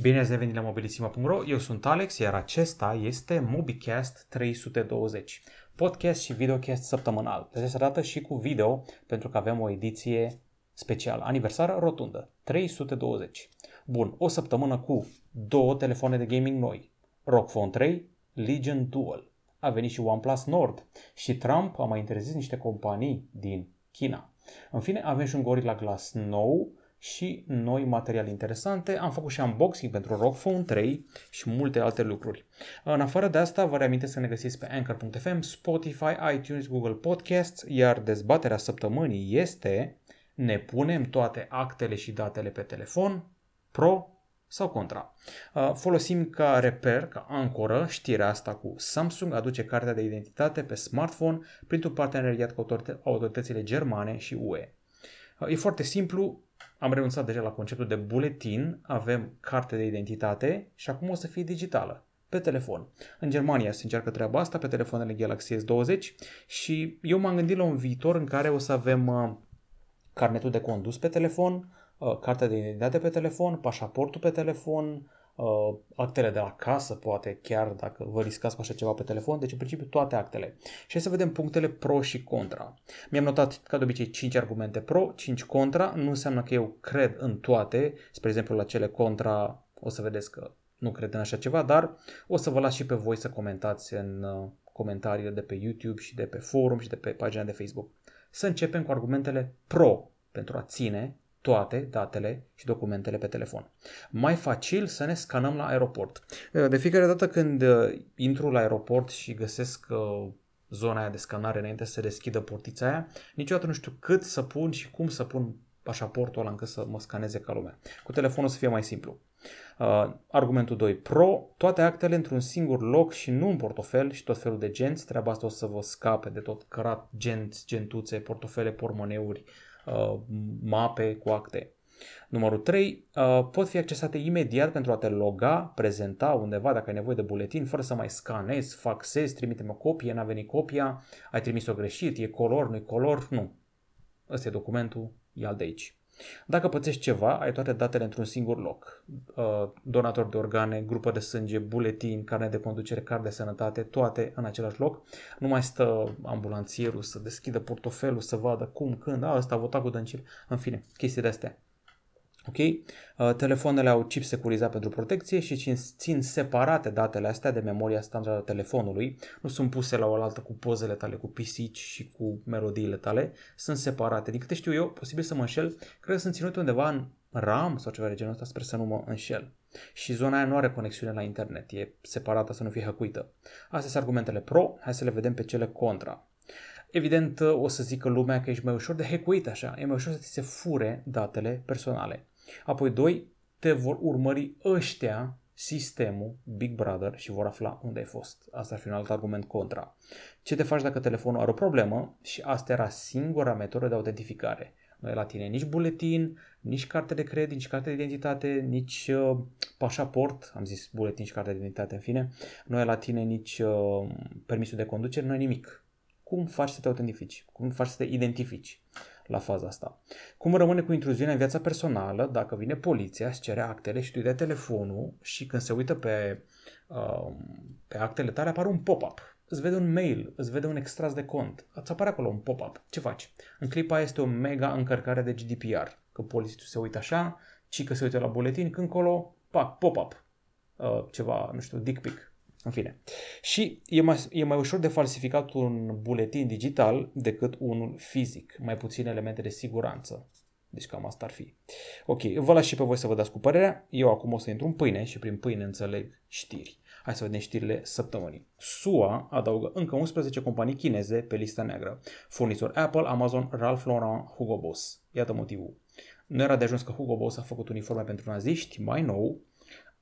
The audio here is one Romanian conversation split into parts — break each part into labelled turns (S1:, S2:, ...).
S1: Bine ați revenit la mobilisima.ro, eu sunt Alex, iar acesta este MobiCast 320, podcast și videocast săptămânal. De această dată și cu video, pentru că avem o ediție specială, aniversară rotundă, 320. Bun, o săptămână cu două telefoane de gaming noi, ROG Phone 3, Legion Dual. A venit și OnePlus Nord și Trump a mai interzis niște companii din China. În fine, avem și un Gorilla Glass nou, și noi materiale interesante. Am făcut și unboxing pentru ROG Phone 3 și multe alte lucruri. În afară de asta, vă reamintesc să ne găsiți pe Anchor.fm, Spotify, iTunes, Google Podcasts, iar dezbaterea săptămânii este ne punem toate actele și datele pe telefon, pro sau contra. Folosim ca reper, ca ancoră, știrea asta cu Samsung aduce cartea de identitate pe smartphone printr-un parteneriat cu autoritățile germane și UE. E foarte simplu, am renunțat deja la conceptul de buletin, avem carte de identitate și acum o să fie digitală pe telefon. În Germania se încearcă treaba asta pe telefoanele Galaxy S20 și eu m-am gândit la un viitor în care o să avem uh, carnetul de condus pe telefon, uh, cartea de identitate pe telefon, pașaportul pe telefon, uh, actele de la casă, poate chiar dacă vă riscați cu așa ceva pe telefon, deci în principiu toate actele. Și să vedem punctele pro și contra. Mi-am notat ca de obicei 5 argumente pro, 5 contra, nu înseamnă că eu cred în toate, spre exemplu la cele contra o să vedeți că nu cred în așa ceva, dar o să vă las și pe voi să comentați în uh, comentariile de pe YouTube și de pe forum și de pe pagina de Facebook. Să începem cu argumentele pro pentru a ține toate datele și documentele pe telefon. Mai facil să ne scanăm la aeroport. De fiecare dată când uh, intru la aeroport și găsesc uh, zona aia de scanare înainte să se deschidă portița aia, niciodată nu știu cât să pun și cum să pun pașaportul ăla încât să mă scaneze ca lumea. Cu telefonul să fie mai simplu. Uh, argumentul 2. Pro, toate actele într-un singur loc și nu în portofel și tot felul de genți. Treaba asta o să vă scape de tot cărat, genți, gentuțe, portofele, pormoneuri, Uh, mape cu acte. Numărul 3. Uh, pot fi accesate imediat pentru a te loga, prezenta undeva dacă ai nevoie de buletin, fără să mai scanezi, faxezi, trimite o copie, n-a venit copia, ai trimis-o greșit, e color, nu e color, nu. Ăsta e documentul, e al de aici. Dacă pățești ceva, ai toate datele într-un singur loc. Uh, donator de organe, grupă de sânge, buletin, carne de conducere, card de sănătate, toate în același loc. Nu mai stă ambulanțierul să deschidă portofelul, să vadă cum, când, a, ăsta a votat cu dăncil. În fine, chestii de astea. Ok? Uh, telefoanele au chip securizat pentru protecție și țin separate datele astea de memoria standard a telefonului. Nu sunt puse la oaltă cu pozele tale, cu pisici și cu melodiile tale. Sunt separate. Din câte știu eu, posibil să mă înșel, cred că sunt ținute undeva în RAM sau ceva de genul ăsta, sper să nu mă înșel. Și zona aia nu are conexiune la internet, e separată să nu fie hăcuită. Astea sunt argumentele pro, hai să le vedem pe cele contra. Evident, o să zică lumea că ești mai ușor de hackuit așa, e mai ușor să ți se fure datele personale. Apoi, doi, te vor urmări ăștia sistemul Big Brother și vor afla unde ai fost. Asta ar fi un alt argument contra. Ce te faci dacă telefonul are o problemă și asta era singura metodă de autentificare. Nu e la tine nici buletin, nici carte de credit, nici carte de identitate, nici uh, pașaport, am zis buletin și carte de identitate în fine, nu e la tine nici uh, permisul de conducere, nu e nimic. Cum faci să te autentifici? Cum faci să te identifici? La faza asta. Cum rămâne cu intruziunea în viața personală dacă vine poliția, îți cere actele și tu îi dai telefonul și când se uită pe, uh, pe actele tale apare un pop-up. Îți vede un mail, îți vede un extras de cont, îți apare acolo un pop-up. Ce faci? În clipa este o mega încărcare de GDPR. Că polițistul se uită așa, ci că se uită la buletin, când colo, pac, pop-up. Uh, ceva, nu știu, dick pic în fine. Și e mai, e mai ușor de falsificat un buletin digital decât unul fizic. Mai puține elemente de siguranță. Deci cam asta ar fi. Ok, vă las și pe voi să vă dați cu părerea. Eu acum o să intru în pâine și prin pâine înțeleg știri. Hai să vedem știrile săptămânii. SUA adaugă încă 11 companii chineze pe lista neagră. Furnizor Apple, Amazon, Ralph Lauren, Hugo Boss. Iată motivul. Nu era de ajuns că Hugo Boss a făcut uniforme pentru naziști, mai nou.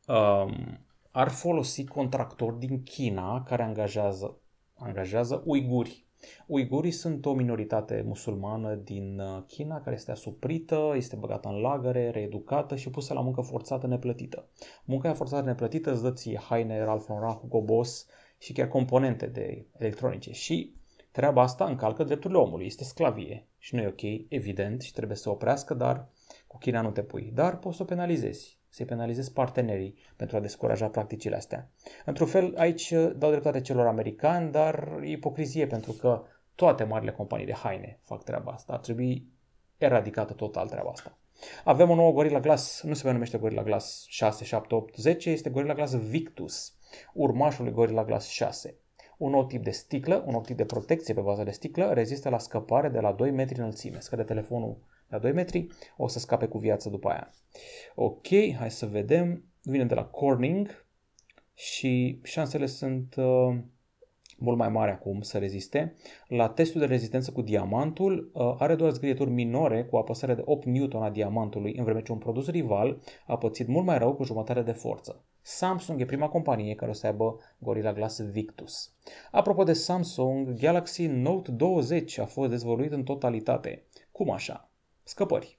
S1: Um, ar folosi contractori din China care angajează, angajează uiguri. Uigurii sunt o minoritate musulmană din uh, China care este asuprită, este băgată în lagăre, reeducată și pusă la muncă forțată neplătită. Munca forțată neplătită îți dă ție haine, Ralph Lauren, Hugo Boss și chiar componente de electronice și treaba asta încalcă drepturile omului, este sclavie și nu e ok, evident, și trebuie să oprească, dar cu China nu te pui. Dar poți să o penalizezi să-i penalizezi partenerii pentru a descuraja practicile astea. Într-un fel, aici uh, dau dreptate celor americani, dar e ipocrizie pentru că toate marile companii de haine fac treaba asta. Ar trebui eradicată total treaba asta. Avem o nouă Gorilla Glass, nu se mai numește Gorilla Glass 6, 7, 8, 10, este Gorilla Glass Victus, urmașul lui Gorilla Glass 6. Un nou tip de sticlă, un nou tip de protecție pe bază de sticlă, rezistă la scăpare de la 2 metri înălțime. Scade telefonul la 2 metri, o să scape cu viață după aia. Ok, hai să vedem. Vine de la Corning și șansele sunt uh, mult mai mari acum să reziste. La testul de rezistență cu diamantul uh, are doar zgârieturi minore cu apăsare de 8 Newton a diamantului, în vreme ce un produs rival a pățit mult mai rău cu jumătate de forță. Samsung e prima companie care o să aibă Gorilla Glass Victus. Apropo de Samsung, Galaxy Note 20 a fost dezvăluit în totalitate. Cum așa? Scăpări.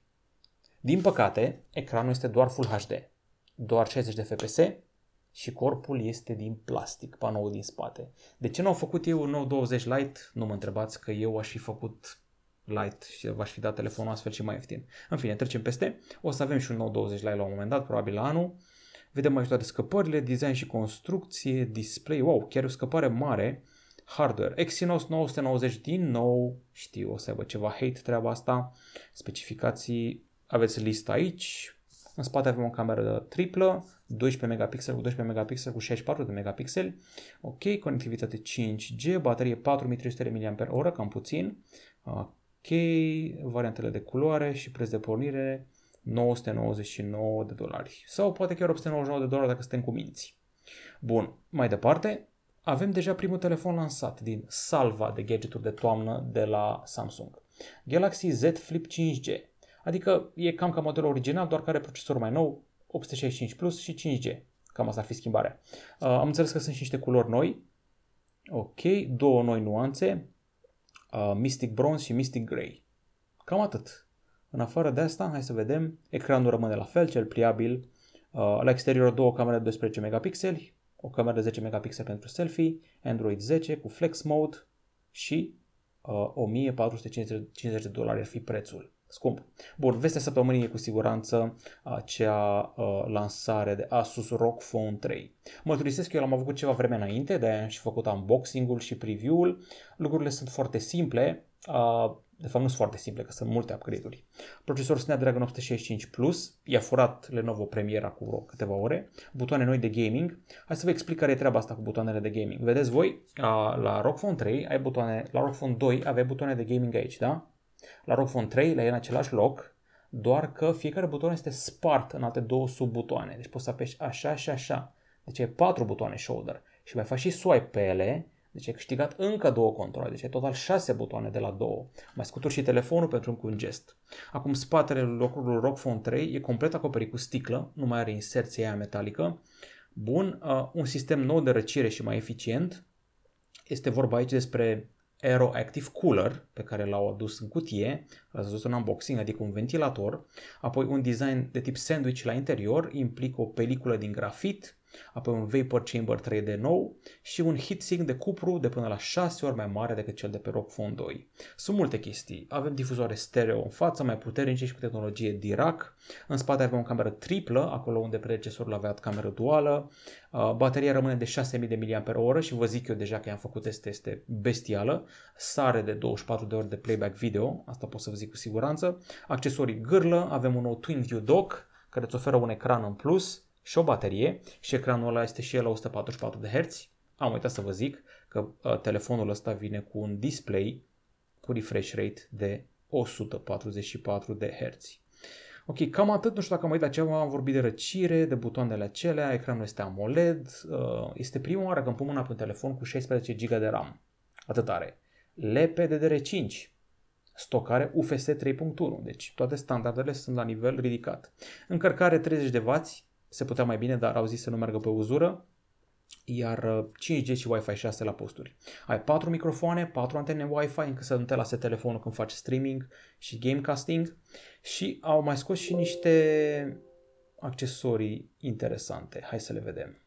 S1: Din păcate, ecranul este doar Full HD, doar 60 de FPS și corpul este din plastic, panoul din spate. De ce nu au făcut eu un nou 20 Lite? Nu mă întrebați că eu aș fi făcut Lite și v-aș fi dat telefonul astfel și mai ieftin. În fine, trecem peste. O să avem și un nou 20 Lite la un moment dat, probabil la anul. Vedem aici toate scăpările, design și construcție, display, wow, chiar o scăpare mare. Hardware, Exynos 990 din nou, știu, o să aibă ceva hate treaba asta. Specificații, aveți lista aici. În spate avem o cameră triplă, 12 megapixel cu 12 megapixel cu 64 de megapixeli. Ok, conectivitate 5G, baterie 4300 mAh, cam puțin. Ok, variantele de culoare și preț de pornire 999 de dolari. Sau poate chiar 899 de dolari dacă suntem cu minți. Bun, mai departe, avem deja primul telefon lansat din salva de gadgeturi de toamnă de la Samsung. Galaxy Z Flip 5G. Adică e cam ca modelul original, doar că are procesor mai nou, 865 Plus și 5G. Cam asta ar fi schimbarea. Uh, am înțeles că sunt și niște culori noi. Ok, două noi nuanțe. Uh, Mystic Bronze și Mystic Grey. Cam atât. În afară de asta, hai să vedem, ecranul rămâne la fel, cel pliabil. Uh, la exterior două camere de 12 megapixeli, o cameră de 10 megapixeli pentru selfie, Android 10 cu Flex Mode și uh, 1450 de dolari ar fi prețul. Scump. Bun, vestea săptămânii e cu siguranță acea uh, lansare de Asus ROG Phone 3. Mă turisesc că eu l-am avut ceva vreme înainte, de-aia am și făcut unboxing-ul și preview-ul. Lucrurile sunt foarte simple. Uh, de fapt, nu sunt foarte simple, că sunt multe upgrade-uri. Procesor Snapdragon 865 Plus, i-a furat Lenovo Premiera cu vreo câteva ore, butoane noi de gaming. Hai să vă explic care e treaba asta cu butoanele de gaming. Vedeți voi, la ROG Phone 3 ai butoane, la ROG Phone 2 aveai butoane de gaming aici, da? La ROG Phone 3 le ai în același loc, doar că fiecare buton este spart în alte două subbutoane. Deci poți să apeși așa și așa. Deci ai patru butoane shoulder și mai faci și swipe pe ele deci ai câștigat încă două controle, deci ai total șase butoane de la două. Mai scuturi și telefonul pentru un gest. Acum spatele locului ROG Phone 3 e complet acoperit cu sticlă, nu mai are inserția aia metalică. Bun, uh, un sistem nou de răcire și mai eficient. Este vorba aici despre Aero Active Cooler, pe care l-au adus în cutie, l-ați văzut în unboxing, adică un ventilator, apoi un design de tip sandwich la interior, implică o peliculă din grafit, apoi un Vapor Chamber 3D nou și un heatsink de cupru de până la 6 ori mai mare decât cel de pe ROG Phone 2. Sunt multe chestii. Avem difuzoare stereo în față, mai puternice și cu tehnologie Dirac. În spate avem o cameră triplă, acolo unde predecesorul avea cameră duală. Uh, bateria rămâne de 6000 de mAh și vă zic eu deja că i-am făcut teste, este bestială. Sare de 24 de ori de playback video, asta pot să vă zic cu siguranță. Accesorii gârlă, avem un nou Twin View Dock care îți oferă un ecran în plus, și o baterie și ecranul ăla este și el la 144 de Hz. Am uitat să vă zic că uh, telefonul ăsta vine cu un display cu refresh rate de 144 de Hz. Ok, cam atât, nu știu dacă am uitat ceva, am vorbit de răcire, de butoanele acelea, ecranul este AMOLED, uh, este prima oară când pun mâna pe un telefon cu 16 GB de RAM. Atât are. LPDDR5, stocare UFS 3.1, deci toate standardele sunt la nivel ridicat. Încărcare 30 de W, se putea mai bine, dar au zis să nu meargă pe uzură, iar 5G uh, și Wi-Fi 6 la posturi. Ai 4 microfoane, 4 antene Wi-Fi încât să nu te lase telefonul când faci streaming și gamecasting și au mai scos și niște accesorii interesante. Hai să le vedem.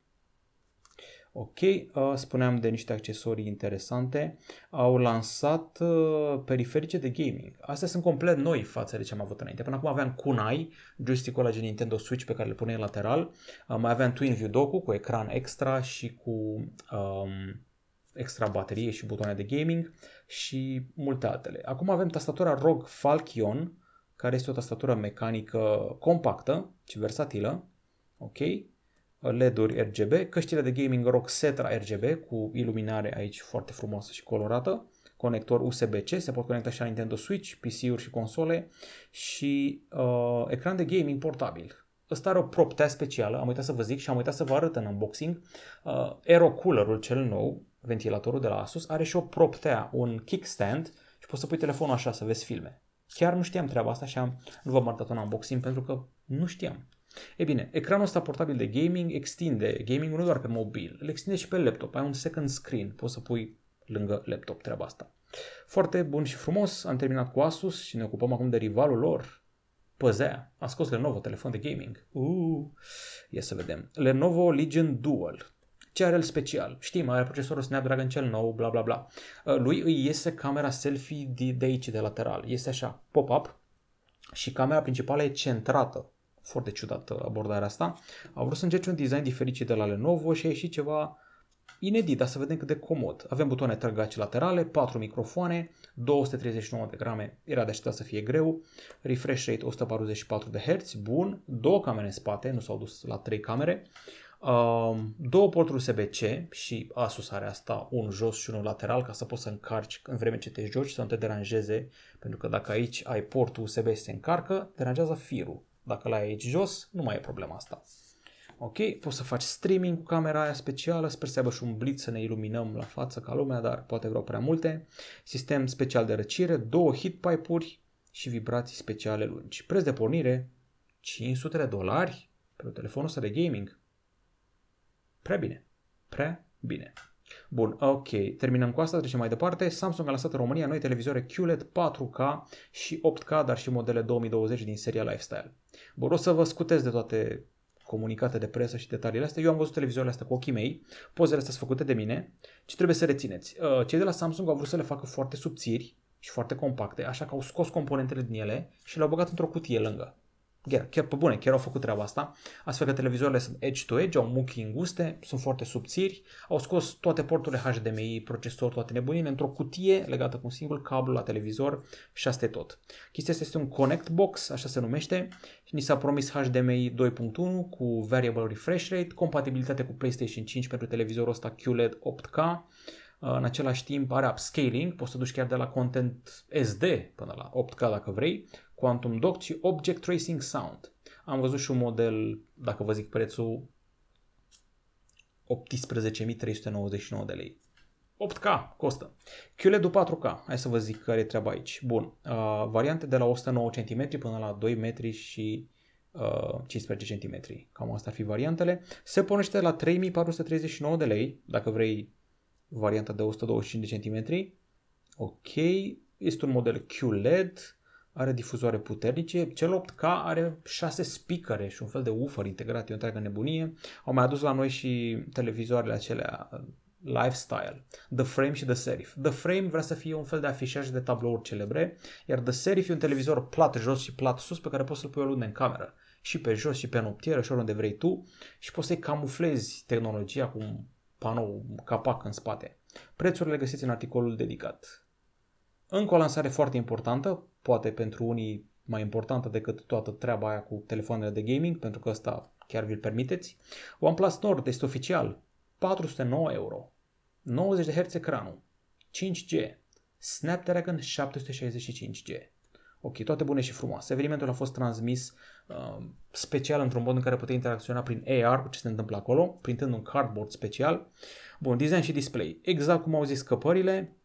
S1: Ok, uh, spuneam de niște accesorii interesante. Au lansat uh, periferice de gaming. Astea sunt complet noi față de ce am avut înainte. Până acum aveam kunai, joystick-ul ăla de Nintendo Switch pe care le puneai lateral. Uh, mai aveam Twin View Doku cu ecran extra și cu um, extra baterie și butoane de gaming și multe altele. Acum avem tastatura ROG Falcon, care este o tastatură mecanică compactă și versatilă. Ok, LED-uri RGB, căștile de gaming ROG Setra RGB cu iluminare aici foarte frumoasă și colorată, conector USB-C, se pot conecta și la Nintendo Switch, PC-uri și console și uh, ecran de gaming portabil. Ăsta are o proptea specială, am uitat să vă zic și am uitat să vă arăt în unboxing. Uh, Aero Cooler-ul cel nou, ventilatorul de la Asus, are și o proptea, un kickstand și poți să pui telefonul așa să vezi filme. Chiar nu știam treaba asta și am, nu v-am arătat un unboxing pentru că nu știam. E bine, ecranul ăsta portabil de gaming extinde gaming nu doar pe mobil, îl extinde și pe laptop. Ai un second screen, poți să pui lângă laptop treaba asta. Foarte bun și frumos, am terminat cu Asus și ne ocupăm acum de rivalul lor, Păzea. A scos Lenovo telefon de gaming. Uh, ia să vedem. Lenovo Legion Dual. Ce are el special? Știm, are procesorul Snapdragon cel nou, bla bla bla. Uh, lui îi iese camera selfie de, de aici, de lateral. Este așa, pop-up și camera principală e centrată foarte ciudată abordarea asta. Au vrut să încerce un design diferit de la Lenovo și a ieșit ceva inedit, dar să vedem cât de comod. Avem butoane trăgace laterale, 4 microfoane, 239 de grame, era de așteptat să fie greu, refresh rate 144 de Hz, bun, două camere în spate, nu s-au dus la 3 camere, Um, două porturi USB-C și Asus are asta, unul jos și unul lateral ca să poți să încarci în vreme ce te joci să nu te deranjeze, pentru că dacă aici ai portul USB și se încarcă, deranjează firul. Dacă l-ai aici jos, nu mai e problema asta. Ok, poți să faci streaming cu camera aia specială, sper să aibă și un blitz să ne iluminăm la față ca lumea, dar poate vreau prea multe. Sistem special de răcire, două hit pipe-uri și vibrații speciale lungi. Preț de pornire 500 de dolari pentru telefonul ăsta de gaming. Prea bine. Prea bine. Bun, ok, terminăm cu asta, trecem mai departe. Samsung a lansat în România noi televizoare QLED 4K și 8K, dar și modele 2020 din seria Lifestyle. Bun, o să vă scutez de toate comunicate de presă și detaliile astea. Eu am văzut televizoarele astea cu ochii mei, pozele astea sunt făcute de mine și trebuie să rețineți. Uh, cei de la Samsung au vrut să le facă foarte subțiri și foarte compacte, așa că au scos componentele din ele și le-au băgat într-o cutie lângă. Chiar, chiar pe bune, chiar au făcut treaba asta, astfel că televizoarele sunt edge-to-edge, au muchii înguste, sunt foarte subțiri, au scos toate porturile HDMI, procesor, toate nebunile într-o cutie legată cu un singur cablu la televizor și asta e tot. Chestia asta este un Connect Box, așa se numește, și ni s-a promis HDMI 2.1 cu Variable Refresh Rate, compatibilitate cu PlayStation 5 pentru televizorul ăsta QLED 8K, în același timp are upscaling, poți să duci chiar de la content SD până la 8K dacă vrei, Quantum Dock și Object Tracing Sound. Am văzut și un model, dacă vă zic prețul, 18.399 de lei. 8K costă. QLED 4K, hai să vă zic care e treaba aici. Bun, uh, variante de la 109 cm până la 2 metri și uh, 15 cm. Cam asta ar fi variantele. Se pornește la 3439 de lei, dacă vrei varianta de 125 cm. Ok, este un model QLED, are difuzoare puternice, cel 8K are 6 speakere și un fel de woofer integrat, e o întreagă nebunie. Au mai adus la noi și televizoarele acelea lifestyle, The Frame și The Serif. The Frame vrea să fie un fel de afișaj de tablouri celebre, iar The Serif e un televizor plat jos și plat sus pe care poți să-l pui oriunde în cameră. Și pe jos și pe noptieră și oriunde vrei tu și poți să-i camuflezi tehnologia cu un panou, un capac în spate. Prețurile găsiți în articolul dedicat. Încă o lansare foarte importantă, poate pentru unii mai importantă decât toată treaba aia cu telefoanele de gaming, pentru că asta chiar vi-l permiteți. OnePlus Nord este oficial 409 euro, 90 de Hz ecranul, 5G, Snapdragon 765G. Ok, toate bune și frumoase. Evenimentul a fost transmis uh, special într-un mod în care puteai interacționa prin AR cu ce se întâmplă acolo, printând un cardboard special. Bun, design și display. Exact cum au zis scăpările, a,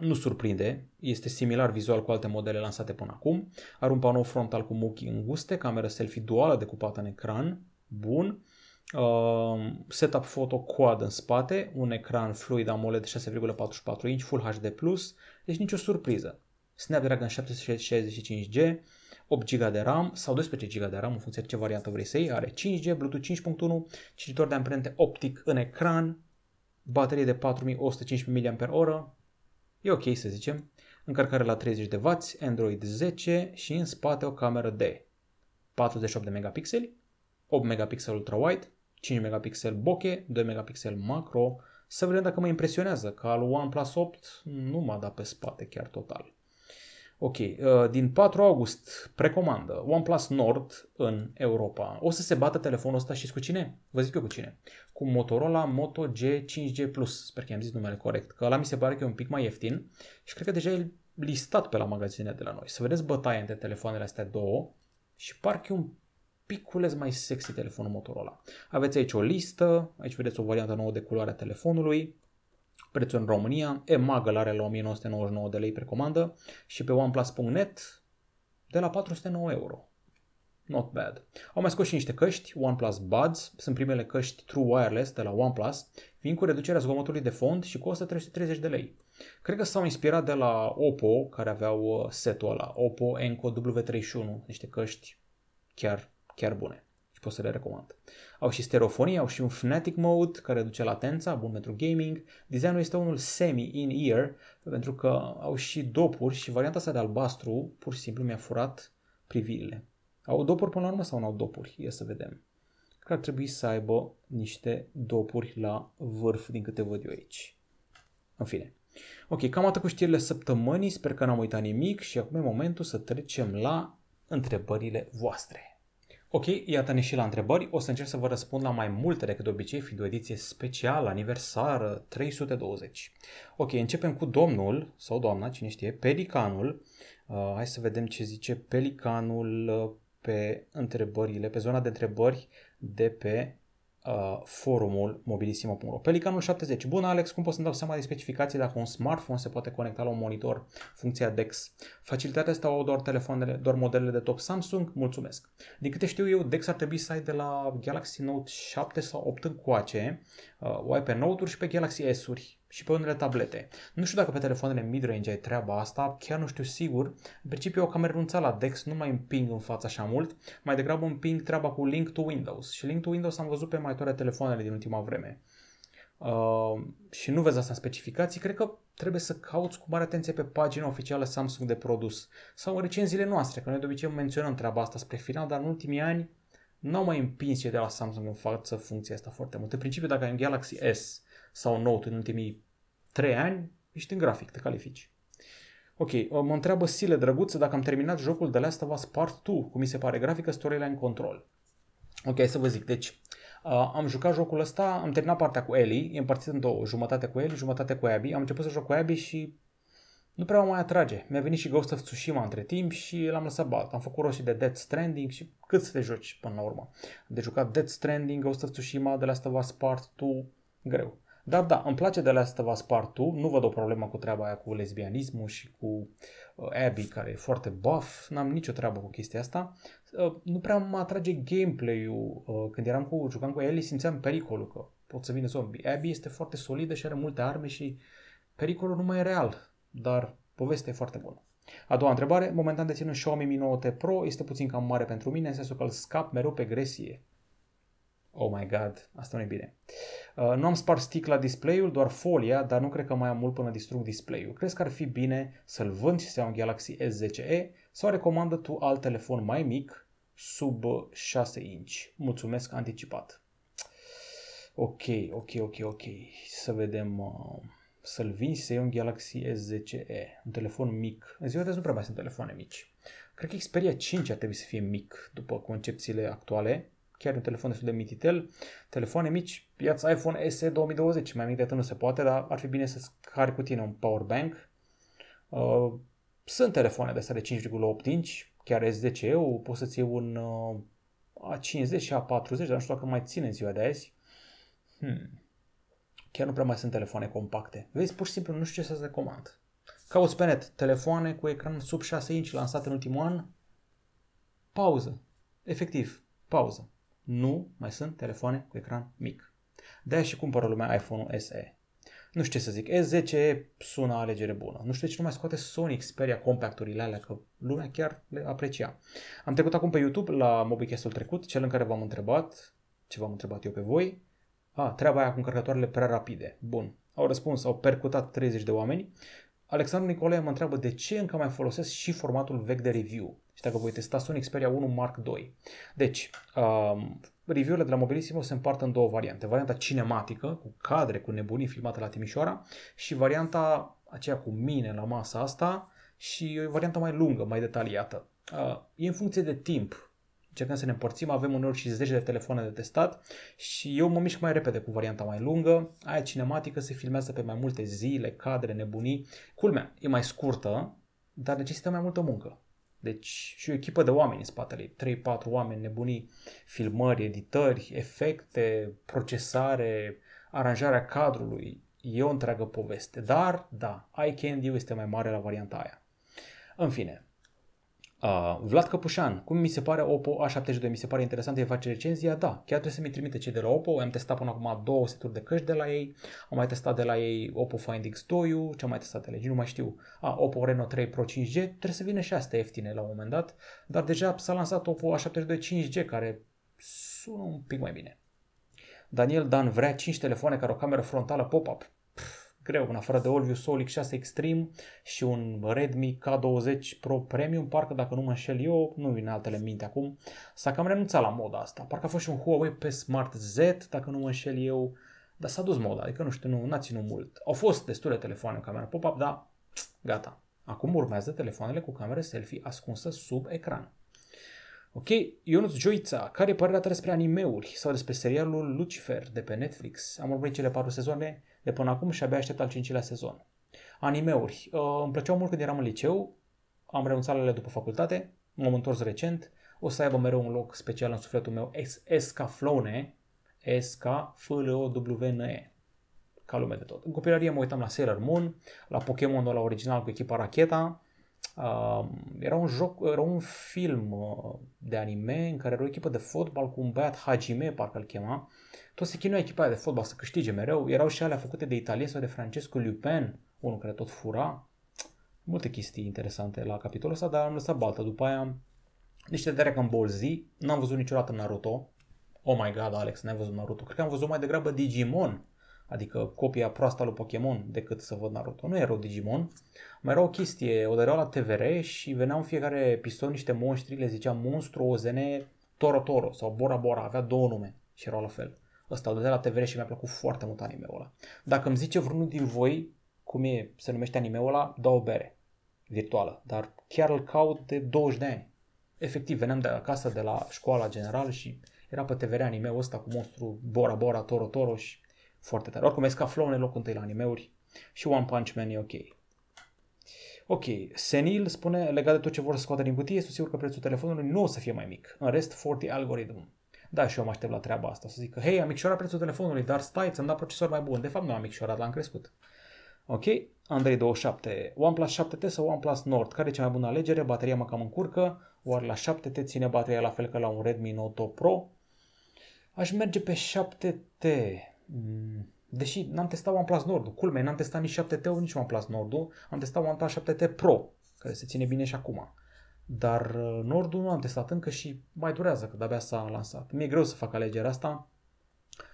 S1: nu surprinde, este similar vizual cu alte modele lansate până acum. Are un panou frontal cu muchii înguste, cameră selfie duală decupată în ecran, bun. Uh, setup foto quad în spate, un ecran fluid AMOLED 6,44 inch, Full HD+, deci nicio surpriză. Snapdragon 765G, 8 GB de RAM sau 12 GB de RAM, în funcție de ce variantă vrei să iei. Are 5G, Bluetooth 5.1, cititor de amprente optic în ecran, baterie de 4115 mAh, e ok să zicem, încărcare la 30 de W, Android 10 și în spate o cameră de 48 de megapixeli, 8 megapixel ultra-wide, 5 megapixel bokeh, 2 megapixel macro. Să vedem dacă mă impresionează, că al OnePlus 8 nu m-a dat pe spate chiar total. Ok, uh, din 4 august, precomandă, OnePlus Nord în Europa. O să se bată telefonul ăsta și cu cine? Vă zic eu cu cine. Cu Motorola Moto G5G Plus. Sper că am zis numele corect. Că ăla mi se pare că e un pic mai ieftin și cred că deja e listat pe la magazine de la noi. Să vedeți bătaia între telefoanele astea două și parcă e un piculeț mai sexy telefonul Motorola. Aveți aici o listă, aici vedeți o variantă nouă de culoare a telefonului, prețul în România, EMAG îl are la 1999 de lei precomandă și pe OnePlus.net de la 409 euro. Not bad. Au mai scos și niște căști, OnePlus Buds, sunt primele căști True Wireless de la OnePlus, vin cu reducerea zgomotului de fond și costă 330 de lei. Cred că s-au inspirat de la Oppo, care aveau uh, setul ăla, Oppo Enco W31, niște căști chiar, chiar bune și pot să le recomand. Au și stereofonie, au și un Fnatic Mode care reduce latența, bun pentru gaming. Designul este unul semi-in-ear pentru că au și dopuri și varianta asta de albastru pur și simplu mi-a furat privirile. Au dopuri până la urmă sau nu au dopuri? Ia să vedem. Cred că ar trebui să aibă niște dopuri la vârf din câte văd eu aici. În fine. Ok, cam atât cu știrile săptămânii, sper că n-am uitat nimic și acum e momentul să trecem la întrebările voastre. Ok, iată-ne și la întrebări. O să încerc să vă răspund la mai multe decât de obicei, fiind o ediție specială, aniversară 320. Ok, începem cu domnul sau doamna, cine știe, Pelicanul. Uh, hai să vedem ce zice Pelicanul uh, pe întrebările, pe zona de întrebări de pe uh, forumul mobilisimo.ro. Pelicanul 70. Bună Alex, cum pot să-mi dau seama de specificații dacă un smartphone se poate conecta la un monitor, funcția DeX? Facilitatea asta au doar telefoanele, doar modelele de top Samsung? Mulțumesc. Din câte știu eu, DeX ar trebui să ai de la Galaxy Note 7 sau 8 încoace, uh, o ai pe Note-uri și pe Galaxy S-uri și pe unele tablete. Nu știu dacă pe telefoanele mid-range ai treaba asta, chiar nu știu sigur. În principiu eu cam renunțat la DeX, nu mai împing în fața așa mult, mai degrabă împing treaba cu Link to Windows. Și Link to Windows am văzut pe mai toate telefoanele din ultima vreme. Uh, și nu vezi asta în specificații, cred că trebuie să cauți cu mare atenție pe pagina oficială Samsung de produs sau în recenziile noastre, că noi de obicei menționăm treaba asta spre final, dar în ultimii ani n-au mai împins de la Samsung în față funcția asta foarte mult. În principiu, dacă ai un Galaxy S sau Note în ultimii 3 ani, ești în grafic, te califici. Ok, mă întreabă Sile Drăguță dacă am terminat jocul de Last of Us Part 2, cum mi se pare grafică, storyline control. Ok, să vă zic, deci uh, am jucat jocul ăsta, am terminat partea cu Ellie, e împărțit în două, jumătate cu Ellie, jumătate cu Abby, am început să joc cu Abby și nu prea mă mai atrage. Mi-a venit și Ghost of Tsushima între timp și l-am lăsat bat. Am făcut roșii de Dead Stranding și cât să te joci până la urmă. De jucat Dead Stranding, Ghost of Tsushima, de Last of Us Part 2, greu. Dar da, îmi place de Last of Us Part 2, nu văd o problemă cu treaba aia cu lesbianismul și cu uh, Abby care e foarte buff, n-am nicio treabă cu chestia asta. Uh, nu prea mă atrage gameplay-ul. Uh, când eram cu, jucam cu Ellie simțeam pericolul că pot să vină zombie. Abby este foarte solidă și are multe arme și pericolul nu mai e real, dar povestea e foarte bună. A doua întrebare, momentan dețin un Xiaomi Mi 9T Pro, este puțin cam mare pentru mine, în sensul că îl scap mereu pe gresie. Oh my god, asta nu e bine. Uh, nu am spart sticla display-ul, doar folia, dar nu cred că mai am mult până distrug display-ul. Crezi că ar fi bine să-l vând și să iau un Galaxy S10e sau recomandă tu alt telefon mai mic, sub 6 inch? Mulțumesc anticipat. Ok, ok, ok, ok. Să vedem... Uh, să-l vinzi să iei un Galaxy S10e, un telefon mic. În ziua de azi nu prea mai sunt telefoane mici. Cred că Xperia 5 ar trebui să fie mic după concepțiile actuale chiar un telefon destul de mititel. Telefoane mici, piața iPhone SE 2020, mai mic de atât nu se poate, dar ar fi bine să cari cu tine un power bank. Uh, sunt telefoane de astea de 5,8 inch, chiar S10 eu, poți să-ți iei un uh, A50 și A40, dar nu știu dacă mai ține în ziua de azi. Hmm. Chiar nu prea mai sunt telefoane compacte. Vezi, pur și simplu nu știu ce să recomand. Cauți pe net telefoane cu ecran sub 6 inch lansate în ultimul an. Pauză. Efectiv, pauză nu mai sunt telefoane cu ecran mic. de și cumpără lumea iPhone-ul SE. Nu știu ce să zic, S10 sună alegere bună. Nu știu de ce nu mai scoate Sony Xperia compacturile alea, că lumea chiar le aprecia. Am trecut acum pe YouTube la MobiCast-ul trecut, cel în care v-am întrebat, ce v-am întrebat eu pe voi. A, treaba aia cu încărcătoarele prea rapide. Bun. Au răspuns, au percutat 30 de oameni. Alexandru Nicolae mă întreabă de ce încă mai folosesc și formatul vechi de review și dacă voi testa Sony Xperia 1 Mark II. Deci, um, review-urile de la Mobilissimo se împart în două variante. Varianta cinematică, cu cadre, cu nebunii filmate la Timișoara și varianta aceea cu mine la masa asta și o variantă mai lungă, mai detaliată. Uh, e în funcție de timp. Încercăm să ne împărțim, avem uneori și 10 de telefoane de testat și eu mă mișc mai repede cu varianta mai lungă. Aia cinematică se filmează pe mai multe zile, cadre, nebunii. Culmea, e mai scurtă, dar necesită mai multă muncă. Deci și o echipă de oameni în spatele ei, 3-4 oameni nebunii, filmări, editări, efecte, procesare, aranjarea cadrului, e o întreagă poveste. Dar, da, iCandy este mai mare la varianta aia. În fine, Uh, Vlad Căpușan, cum mi se pare Oppo A72? Mi se pare interesant, de face recenzia? Da, chiar trebuie să mi trimite cei de la Oppo. Am testat până acum două seturi de căști de la ei. Am mai testat de la ei Oppo Find X2, ce am mai testat de la ei? Nu mai știu. A, Oppo Reno 3 Pro 5G. Trebuie să vină și astea ieftine la un moment dat. Dar deja s-a lansat Oppo A72 5G, care sună un pic mai bine. Daniel Dan vrea 5 telefoane care au o cameră frontală pop-up greu, în afară de Olvio Solic 6 Extreme și un Redmi K20 Pro Premium, parcă dacă nu mă înșel eu, nu vine altele în minte acum, s-a cam renunțat la moda asta. Parcă a fost și un Huawei pe Smart Z, dacă nu mă înșel eu, dar s-a dus moda, adică nu știu, nu n-a ținut mult. Au fost destule telefoane cu cameră pop-up, dar gata. Acum urmează telefoanele cu cameră selfie ascunsă sub ecran. Ok, Ionuț Joița, care e părerea ta despre animeuri sau despre serialul Lucifer de pe Netflix? Am urmărit cele patru sezoane de până acum și abia aștept al cincilea sezon. Animeuri. Uh, îmi plăceau mult când eram în liceu, am renunțat la ele după facultate, m-am întors recent, o să aibă mereu un loc special în sufletul meu, Escaflowne, S-K-F-L-O-W-N-E, ca lume de tot. În copilărie mă uitam la Sailor Moon, la Pokémon la original cu echipa Racheta, Uh, era un joc, era un film uh, de anime în care era o echipă de fotbal cu un băiat Hajime, parcă îl chema. Tot se chinuia echipa de fotbal să câștige mereu. Erau și alea făcute de italieni sau de Francesco Lupin, unul care tot fura. Multe chestii interesante la capitolul ăsta, dar am lăsat baltă. După aia, niște de Dragon Ball Z. N-am văzut niciodată Naruto. Oh my god, Alex, n-ai văzut Naruto. Cred că am văzut mai degrabă Digimon adică copia proastă lui Pokémon, decât să văd Naruto. Nu era o Digimon. Mai era o chestie, o dădeau la TVR și veneau în fiecare episod niște monștri, le zicea monstru, ozene, Toro Toro sau Bora Bora, avea două nume și erau la fel. Ăsta îl dădea la TVR și mi-a plăcut foarte mult anime-ul ăla. Dacă îmi zice vreunul din voi cum e, se numește anime-ul ăla, dau o bere virtuală, dar chiar îl caut de 20 de ani. Efectiv, veneam de acasă de la școala generală și era pe TVR anime-ul ăsta cu monstru Bora Bora, Toro Toro și foarte tare. Oricum, Escaflowne locul întâi la animeuri și One Punch Man e ok. Ok, Senil spune, legat de tot ce vor să scoată din cutie, sunt sigur că prețul telefonului nu o să fie mai mic. În rest, 40 algoritm. Da, și eu mă aștept la treaba asta. Să zic că, hei, am micșorat prețul telefonului, dar stai, ți-am dat procesor mai bun. De fapt, nu am micșorat, l-am crescut. Ok, Andrei 27. OnePlus 7T sau OnePlus Nord? Care e cea mai bună alegere? Bateria mă cam încurcă. Oare la 7T ține bateria la fel ca la un Redmi Note 8 Pro? Aș merge pe 7T. Mm, deși n-am testat OnePlus Nord, culme, n-am testat nici 7T-ul, nici OnePlus Nord, am testat OnePlus 7T Pro, care se ține bine și acum. Dar uh, Nordul nu am testat încă și mai durează, că de-abia s-a lansat. Mi-e greu să fac alegerea asta.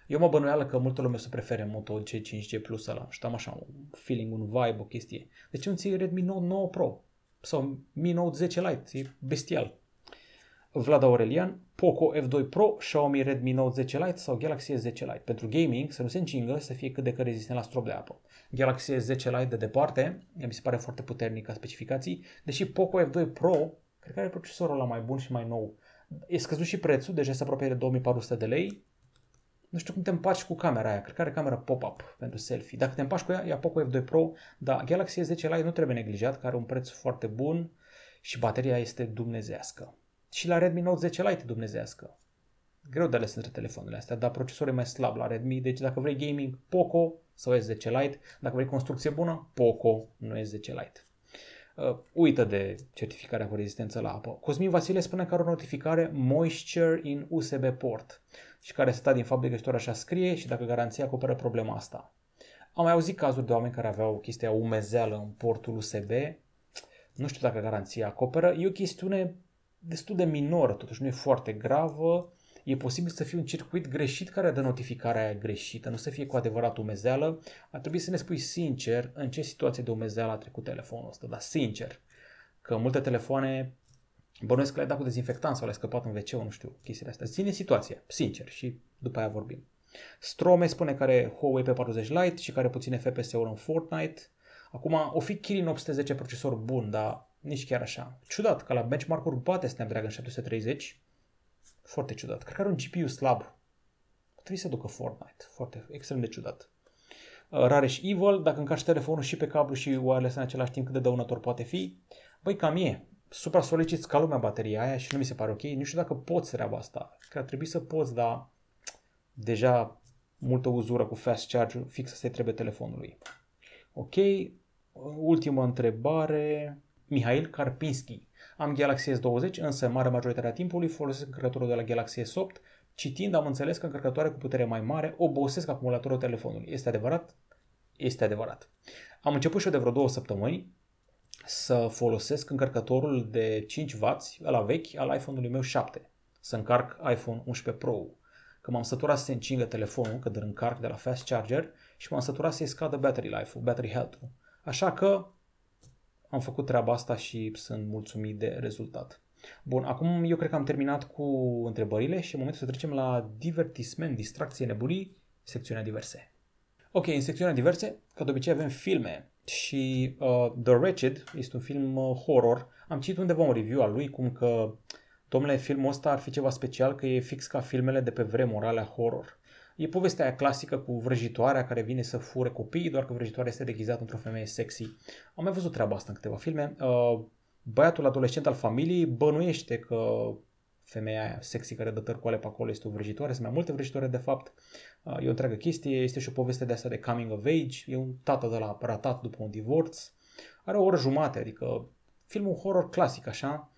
S1: Eu mă bănuială că multă lume să prefere Moto G5G Plus ăla. Și am așa un feeling, un vibe, o chestie. De ce nu ții Redmi Note 9 Pro? Sau Mi Note 10 Lite? E bestial. Vlad Aurelian, Poco F2 Pro, Xiaomi Redmi Note 10 Lite sau Galaxy S10 Lite. Pentru gaming să nu se încingă, să fie cât de cât rezistent la strop de apă. Galaxy S10 Lite de departe, mi se pare foarte puternic ca specificații, deși Poco F2 Pro, cred că are procesorul la mai bun și mai nou. E scăzut și prețul, deja se apropie de 2400 de lei. Nu știu cum te împaci cu camera aia, cred că are camera pop-up pentru selfie. Dacă te împaci cu ea, ia Poco F2 Pro, dar Galaxy S10 Lite nu trebuie neglijat, că are un preț foarte bun și bateria este dumnezească și la Redmi Note 10 Lite dumnezească. Greu de ales între telefoanele astea, dar procesorul e mai slab la Redmi, deci dacă vrei gaming, Poco sau S10 Lite, dacă vrei construcție bună, Poco, nu S10 Lite. Uh, uită de certificarea cu rezistență la apă. Cosmin Vasile spune că are o notificare Moisture in USB port și care se din fabrică și tot așa scrie și dacă garanția acoperă problema asta. Am mai auzit cazuri de oameni care aveau chestia umezeală în portul USB. Nu știu dacă garanția acoperă. E o chestiune destul de minoră, totuși nu e foarte gravă. E posibil să fie un circuit greșit care dă notificarea aia greșită, nu să fie cu adevărat umezeală. Ar trebui să ne spui sincer în ce situație de umezeală a trecut telefonul ăsta, dar sincer. Că multe telefoane bănuiesc că le-ai dat cu dezinfectant sau le-ai scăpat în wc nu știu, chestiile astea. Ține situația, sincer, și după aia vorbim. Strome spune că are Huawei P40 Lite și care puține FPS-uri în Fortnite. Acum, o fi Kirin 810 procesor bun, dar nici chiar așa. Ciudat că la benchmark-uri bate Snapdragon 730. Foarte ciudat. Cred că are un GPU slab. Trebuie să ducă Fortnite. Foarte, extrem de ciudat. Uh, Rareș Evil, dacă încarci telefonul și pe cablu și wireless în același timp cât de dăunător poate fi, băi, cam e. Supra soliciți ca lumea bateria aia și nu mi se pare ok. Nu știu dacă poți treaba asta. Cred că ar trebui să poți, dar deja multă uzură cu fast charge fix asta trebuie telefonului. Ok, ultima întrebare. Mihail Karpinski. Am Galaxy S20, însă în mare majoritatea timpului folosesc încărcătorul de la Galaxy S8. Citind, am înțeles că încărcătoare cu putere mai mare obosesc acumulatorul telefonului. Este adevărat? Este adevărat. Am început și eu de vreo două săptămâni să folosesc încărcătorul de 5W, la vechi, al iPhone-ului meu 7. Să încarc iPhone 11 Pro că m-am săturat să se încingă telefonul când îl încarc de la fast charger și m-am săturat să-i scadă battery life-ul, battery health-ul. Așa că am făcut treaba asta și sunt mulțumit de rezultat. Bun, acum eu cred că am terminat cu întrebările și în momentul să trecem la divertisment, distracție, nebunii, secțiunea diverse. Ok, în secțiunea diverse, ca de obicei avem filme și uh, The Wretched este un film uh, horror. Am citit undeva un review al lui cum că domnule, filmul ăsta ar fi ceva special că e fix ca filmele de pe vremuri, alea horror. E povestea aia clasică cu vrăjitoarea care vine să fure copiii, doar că vrăjitoarea este deghizată într-o femeie sexy. Am mai văzut treaba asta în câteva filme. Uh, băiatul adolescent al familiei bănuiește că femeia aia sexy care dă tărcoale pe acolo este o vrăjitoare, sunt mai multe vrăjitoare de fapt. Uh, e o întreagă chestie, este și o poveste de asta de coming of age, e un tată de la ratat după un divorț. Are o oră jumate, adică filmul horror clasic așa,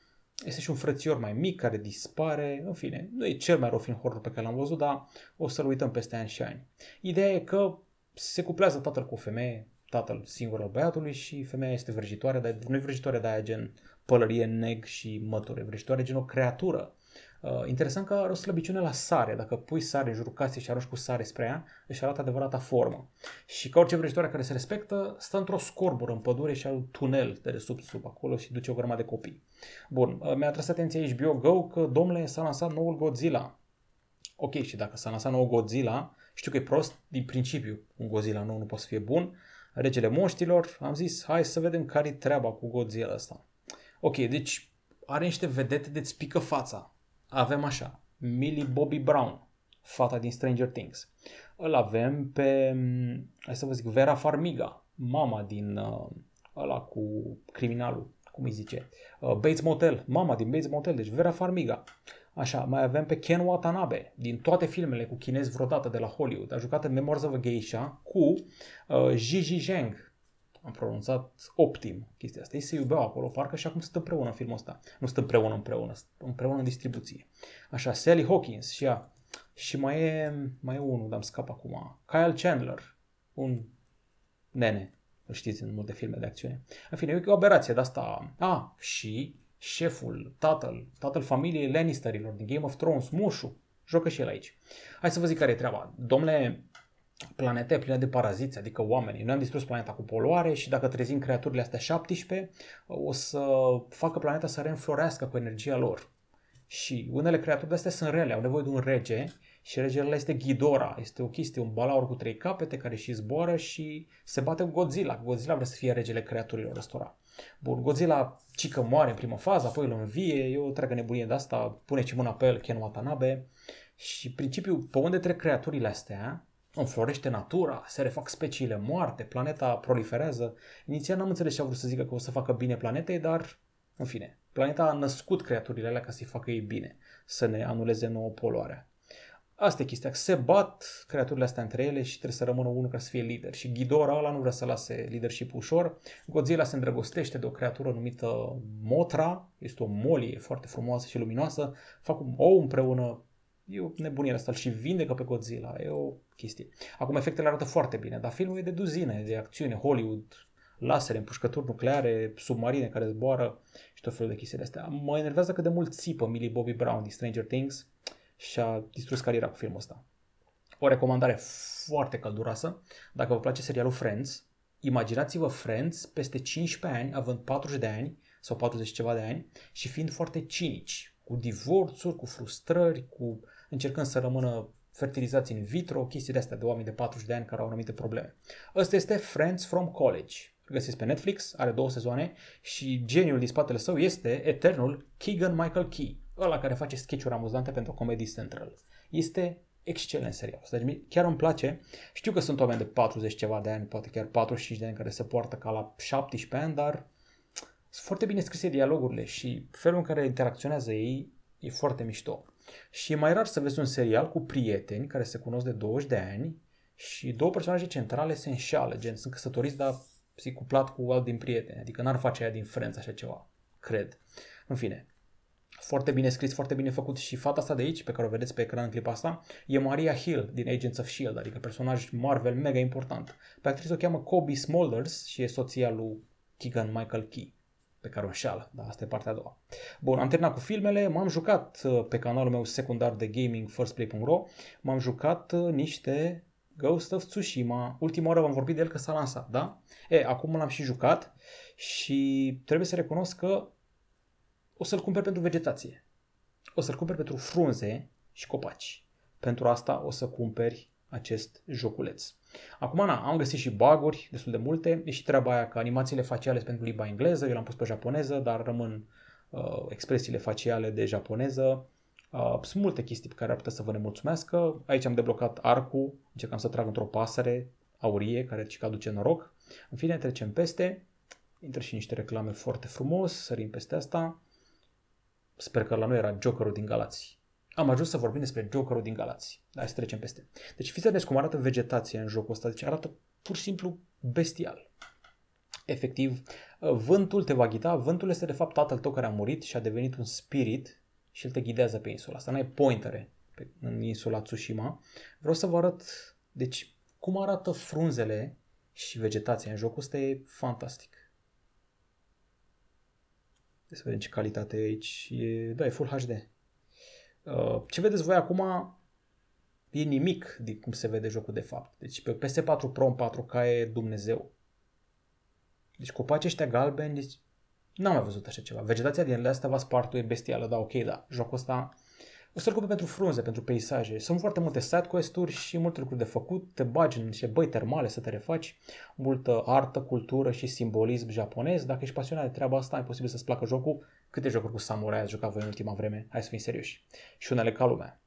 S1: este și un frățior mai mic care dispare, în fine, nu e cel mai rău film horror pe care l-am văzut, dar o să-l uităm peste ani și ani. Ideea e că se cuplează tatăl cu o femeie, tatăl singur al băiatului și femeia este vrăjitoare, dar nu e vrăjitoare de aia gen pălărie, neg și măture, vrăjitoare gen o creatură Uh, interesant că are o slăbiciune la sare. Dacă pui sare în jurul casei și arunci cu sare spre ea, își arată adevărata formă. Și ca orice vrăjitoare care se respectă, stă într-o scorbură în pădure și are un tunel de sub sub acolo și duce o grămadă de copii. Bun, uh, mi-a atras atenția HBO Go că, domnule, s-a lansat noul Godzilla. Ok, și dacă s-a lansat nou Godzilla, știu că e prost din principiu. Un Godzilla nou nu poate să fie bun. Regele moștilor, am zis, hai să vedem care-i treaba cu Godzilla ăsta. Ok, deci are niște vedete de-ți pică fața avem așa, Millie Bobby Brown, fata din Stranger Things. Îl avem pe, hai să vă zic, Vera Farmiga, mama din uh, ăla cu criminalul, cum îi zice, uh, Bates Motel, mama din Bates Motel, deci Vera Farmiga. Așa, mai avem pe Ken Watanabe, din toate filmele cu chinezi vreodată de la Hollywood. A jucat în Memoirs of a Geisha cu uh, Gigi Zheng, am pronunțat optim chestia asta. Ei se iubeau acolo, parcă și acum sunt împreună în filmul ăsta. Nu sunt împreună împreună, împreună în distribuție. Așa, Sally Hawkins și ea. Și mai e, mai e unul, dar îmi scap acum. Kyle Chandler, un nene, îl știți în multe filme de acțiune. În fine, e o aberație de asta. A, ah, și șeful, tatăl, tatăl familiei Lannisterilor din Game of Thrones, Mushu, joacă și el aici. Hai să vă zic care e treaba. Domnule planete pline de paraziți, adică oamenii. Noi am distrus planeta cu poluare și dacă trezim creaturile astea 17, o să facă planeta să reînflorească cu energia lor. Și unele creaturi de astea sunt rele, au nevoie de un rege și regele este Ghidorah. Este o chestie, un balaur cu trei capete care și zboară și se bate cu Godzilla. Godzilla vrea să fie regele creaturilor ăstora. Bun, Godzilla cică moare în prima fază, apoi îl învie, e o treagă nebunie de asta, pune și mâna pe el, Ken Watanabe. Și principiul, pe unde trec creaturile astea, înflorește natura, se refac speciile moarte, planeta proliferează. Inițial n-am înțeles ce a vrut să zică că o să facă bine planetei, dar, în fine, planeta a născut creaturile alea ca să-i facă ei bine, să ne anuleze nouă poluarea. Asta e chestia, se bat creaturile astea între ele și trebuie să rămână unul ca să fie lider. Și Ghidorah ăla nu vrea să lase leadership ușor. Godzilla se îndrăgostește de o creatură numită Motra, este o molie foarte frumoasă și luminoasă, fac un ou împreună, E o nebunie asta și vindecă pe Godzilla. E o chestie. Acum efectele arată foarte bine, dar filmul e de duzină, de acțiune, Hollywood, lasere, împușcături nucleare, submarine care zboară și tot felul de chestii de astea. Mă enervează cât de mult țipă Millie Bobby Brown din Stranger Things și a distrus cariera cu filmul ăsta. O recomandare foarte călduroasă. Dacă vă place serialul Friends, imaginați-vă Friends peste 15 ani, având 40 de ani sau 40 ceva de ani și fiind foarte cinici, cu divorțuri, cu frustrări, cu încercând să rămână fertilizați in vitro, chestii de astea de oameni de 40 de ani care au anumite probleme. Ăsta este Friends from College. Îl găsiți pe Netflix, are două sezoane și geniul din spatele său este eternul Keegan Michael Key, ăla care face sketch-uri amuzante pentru Comedy Central. Este excelent serial. Deci chiar îmi place. Știu că sunt oameni de 40 ceva de ani, poate chiar 45 de ani care se poartă ca la 17 ani, dar sunt foarte bine scrise dialogurile și felul în care interacționează ei e foarte mișto. Și e mai rar să vezi un serial cu prieteni care se cunosc de 20 de ani și două personaje centrale se înșeală, gen sunt căsătoriți, dar se cuplat cu alt din prieteni, adică n-ar face aia din Friends așa ceva, cred. În fine, foarte bine scris, foarte bine făcut și fata asta de aici, pe care o vedeți pe ecran în clipa asta, e Maria Hill din Agents of S.H.I.E.L.D., adică personaj Marvel mega important. Pe actriță o cheamă Kobe Smulders și e soția lui Keegan Michael Key pe care o înșeală, dar asta e partea a doua. Bun, am terminat cu filmele, m-am jucat uh, pe canalul meu secundar de gaming firstplay.ro, m-am jucat uh, niște Ghost of Tsushima. Ultima oară v-am vorbit de el că s-a lansat, da? E, acum l-am și jucat și trebuie să recunosc că o să-l cumperi pentru vegetație. O să-l cumperi pentru frunze și copaci. Pentru asta o să cumperi acest joculeț. Acum, na, am găsit și baguri destul de multe. E și treaba aia că animațiile faciale sunt pentru limba engleză, eu l-am pus pe japoneză, dar rămân uh, expresiile faciale de japoneză. Uh, sunt multe chestii pe care ar putea să vă nemulțumească. Aici am deblocat arcul, încercam să trag într-o pasăre aurie care și aduce noroc. În fine, trecem peste. Intră și niște reclame foarte frumos, sărim peste asta. Sper că la noi era Jokerul din Galații. Am ajuns să vorbim despre Jokerul din Galații. Hai să trecem peste. Deci fiți atenți cum arată vegetația în jocul ăsta. Deci arată pur și simplu bestial. Efectiv, vântul te va ghida. Vântul este de fapt tatăl tău care a murit și a devenit un spirit și el te ghidează pe insula asta. N-ai pointere pe, în insula Tsushima. Vreau să vă arăt, deci, cum arată frunzele și vegetația în jocul ăsta e fantastic. Să vedem ce calitate e aici. E, da, e Full HD. Uh, ce vedeți voi acum e nimic de cum se vede jocul de fapt. Deci pe PS4 Pro în 4K e Dumnezeu. Deci copacii ăștia galbeni, deci n-am mai văzut așa ceva. Vegetația din astea va spartul e bestială, da, ok, da. Jocul ăsta o să-l pentru frunze, pentru peisaje. Sunt foarte multe side quest-uri și multe lucruri de făcut. Te bagi în niște băi termale să te refaci. Multă artă, cultură și simbolism japonez. Dacă ești pasionat de treaba asta, e posibil să-ți placă jocul. Câte jocuri cu samurai ați jucat voi în ultima vreme? Hai să fim serioși. Și unele ca lumea.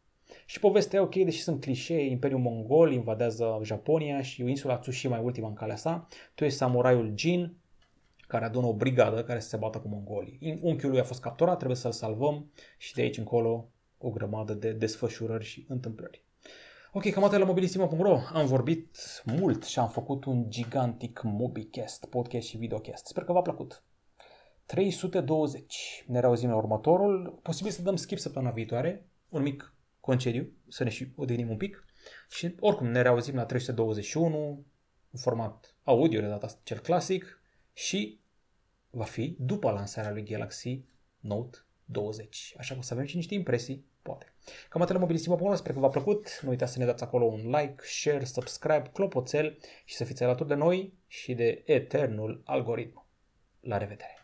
S1: Și povestea ok, deși sunt clișee, Imperiul Mongol invadează Japonia și insula Tsushima e ultima în calea sa. Tu ești samuraiul Jin, care adună o brigadă care se bată cu mongolii. Unchiul lui a fost capturat, trebuie să-l salvăm și de aici încolo o grămadă de desfășurări și întâmplări. Ok, cam atât la mobilisimo.ro. Am vorbit mult și am făcut un gigantic MobiCast, podcast și videocast. Sper că v-a plăcut. 320. Ne reauzim la următorul. Posibil să dăm skip săptămâna viitoare, un mic concediu, să ne și odihnim un pic. Și oricum ne reauzim la 321, în format audio de data asta, cel clasic, și va fi după lansarea lui Galaxy Note 20. Așa că o să avem și niște impresii Poate. Cam atât la mobilisimo.ro, sper că v-a plăcut. Nu uitați să ne dați acolo un like, share, subscribe, clopoțel și să fiți alături de noi și de eternul algoritm. La revedere!